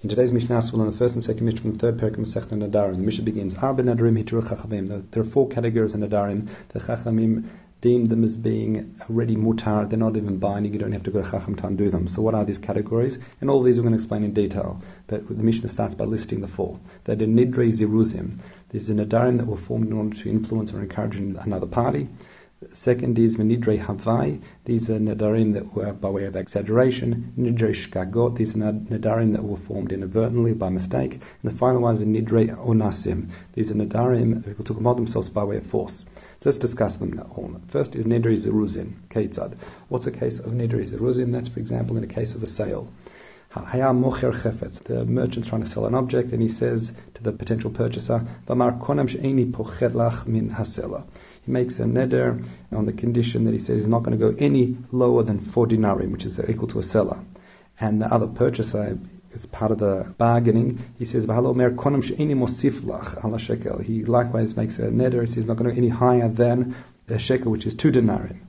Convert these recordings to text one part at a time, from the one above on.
In today's Mishnah, we'll learn the first and second Mishnah from the third parak of Masechta Nedarim. The Mishnah begins, Arba Nadarim Hitru Chachamim. There are four categories in Nadarim. The Chachamim deem them as being already mutar, they're not even binding, you don't have to go to Chacham to undo them. So what are these categories? And all these we're going to explain in detail. But the Mishnah starts by listing the four. They're the Nidre Ziruzim. This is a Nadarim that were formed in order to influence or encourage another party. Second is Menidre Havai. These are Nadarim that were by way of exaggeration. Nidre Shkagot. These are Nadarim that were formed inadvertently by mistake. And the final one is Nidre Onasim. These are Nadarim people took upon themselves by way of force. So let's discuss them all. First is Nidre Zeruzim. Ketzad. What's a case of Nidre Zeruzim? That's, for example, in a case of a sale. The merchant's trying to sell an object, and he says to the potential purchaser, he makes a neder on the condition that he says he's not going to go any lower than four dinarim, which is equal to a sela. And the other purchaser, as part of the bargaining, he says, He likewise makes a neder, he says he's not going to go any higher than a shekel, which is two dinarim.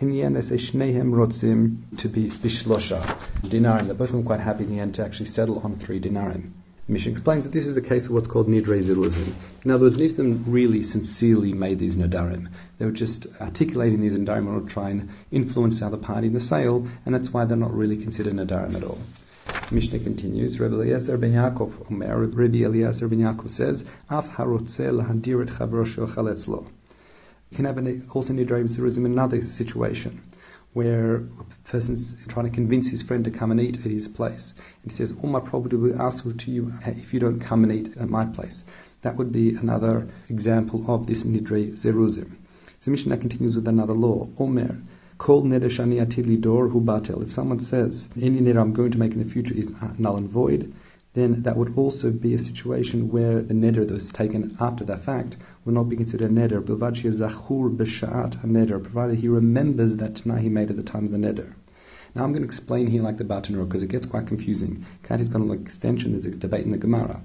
In the end, they say Shnehem Rotzim to be Bishlosha dinarim. They're both of them quite happy in the end to actually settle on three dinarim. Mishnah explains that this is a case of what's called nidre ziruzim. In other words, neither of them really sincerely made these nadarim. They were just articulating these nadarim in order to try and influence the other party in the sale, and that's why they're not really considered nadarim at all. Mishnah continues, Rabbi Eliezer ben Yaakov, Omer, Rabbi Eliezer ben Yaakov says, Af harotze lahadir et chavrosho chaletzlo. You can have an, also nidre ziruzim in another situation where a person's trying to convince his friend to come and eat at his place. And he says, All my property will be asked to you if you don't come and eat at my place. That would be another example of this nidre zeruzim. So Mishnah continues with another law. Omer, Kol neder shani atili dor hu batel. If someone says, any neder I'm going to make in the future is null and void, then that would also be a situation where the neder that was taken after that fact will not be considered a neder, zachur b'sha'at a neder, provided he remembers that t'nai he made at the time of the neder. Now I'm going to explain here like the Bartenura because it gets quite confusing. Kati's got an extension of the debate in the Gemara.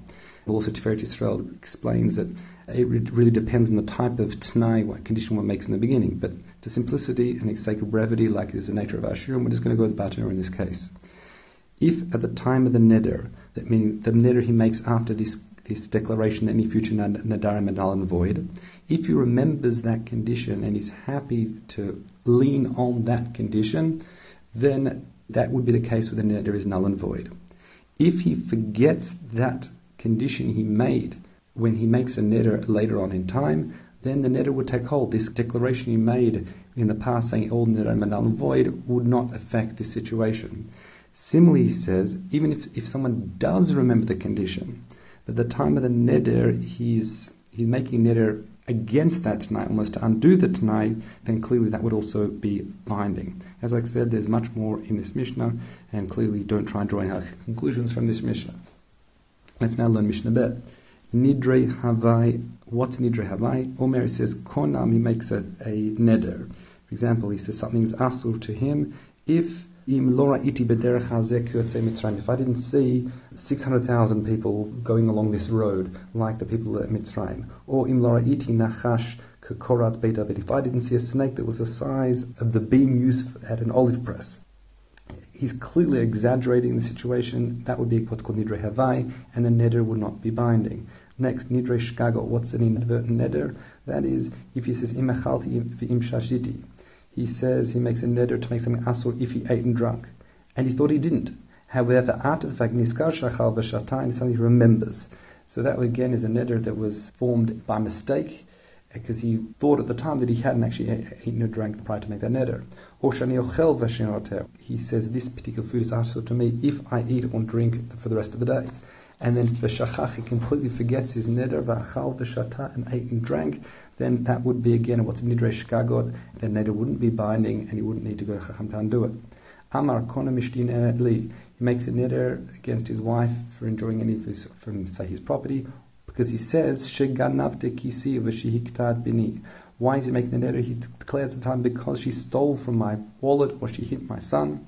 Also, Tiferet Yisrael explains that it really depends on the type of t'nai, what condition one makes in the beginning. But for simplicity and sake of brevity, like is the nature of Ashurim, we're just going to go with the Bartenura in this case. If at the time of the neder, that meaning the neder he makes after this this declaration that any future nadarim are null and void, if he remembers that condition and is happy to lean on that condition, then that would be the case where the neder is null and void. If he forgets that condition he made when he makes a neder later on in time, then the neder would take hold. This declaration he made in the past saying all neder are null and void would not affect this situation. Similarly, he says, even if, if someone does remember the condition, but the time of the neder, he's, he's making neder against that t'nai, almost to undo the t'nai, then clearly that would also be binding. As I said, there's much more in this Mishnah, and clearly don't try and draw any conclusions from this Mishnah. Let's now learn Mishnah Bet. Nidre Havai, what's Nidre Havai? Omer says, Konam, he makes a, a neder. For example, he says something's asur to him if if I didn't see 600,000 people going along this road like the people at Mitzrayim, or im nachash beit if I didn't see a snake that was the size of the beam used at an olive press, he's clearly exaggerating the situation. That would be what's called nidre havai, and the neder would not be binding. Next, nidre shkago. What's an inadvertent neder? That is, if he says imachalti im shashiti he says he makes a neder to make something asur if he ate and drank. And he thought he didn't. However, after the fact, niskar shachal is something he remembers. So that again is a neder that was formed by mistake, uh, because he thought at the time that he hadn't actually eaten or drank prior to make that neder. Or shani He says this particular food is asur to me if I eat or drink for the rest of the day. And then v'shachach, he completely forgets his neder v'achal v'shata and ate and drank then that would be again what's nidresh kagod. Then neder wouldn't be binding, and he wouldn't need to go to chacham to undo it. Amar kona mishtin li. He makes a neder against his wife for enjoying any of his, from say his property, because he says sheganavte kisi v'shihiktat bini. Why is he making the neder? He declares at the time because she stole from my wallet or she hit my son.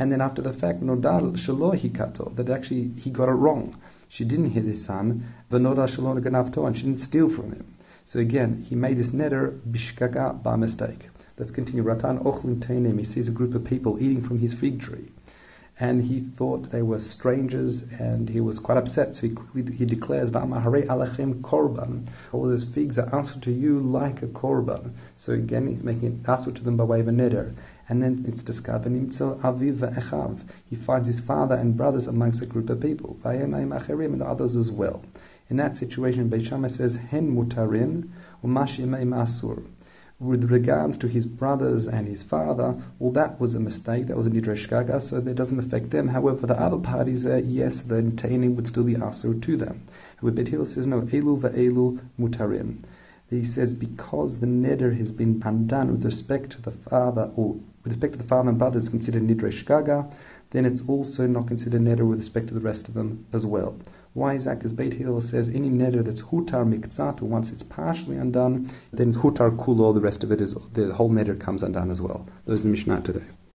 And then after the fact, nodal shalo hikato, that actually he got it wrong. She didn't hit his son, v'nodal shalo ganavto, and she didn't steal from him. So again, he made this neder bishkaga by mistake. Let's continue. Ratan ochlin teinem. He sees a group of people eating from his fig tree. and he thought they were strangers, and he was quite upset. So he quickly he declares, "Va'amahare alechem korban." All those figs are answered to you like a korban. So again, he's making it answer to them by way of a neder. And then it's discovered. He finds his father and brothers amongst a group of people, and the others as well. In that situation, Beit says, hen mutarin, umashimei masur with regards to his brothers and his father, well, that was a mistake. That was a nidre shgaga, so that doesn't affect them. However, the other parties, uh, yes, the entaining would still be asur to them. With Bet Hillel says, no, elu ve'elu mutarim. He says, because the neder has been undone with respect to the father, or with respect to the father and brothers considered nidre shgaga, then it's also not considered neder with respect to the rest of them as well. Why is that? Because Beit Hillel says any neder that's hutar mikzat, once it's partially undone, then hutar kulo, the rest of it is, the whole neder comes undone as well. Those are the Mishnah today.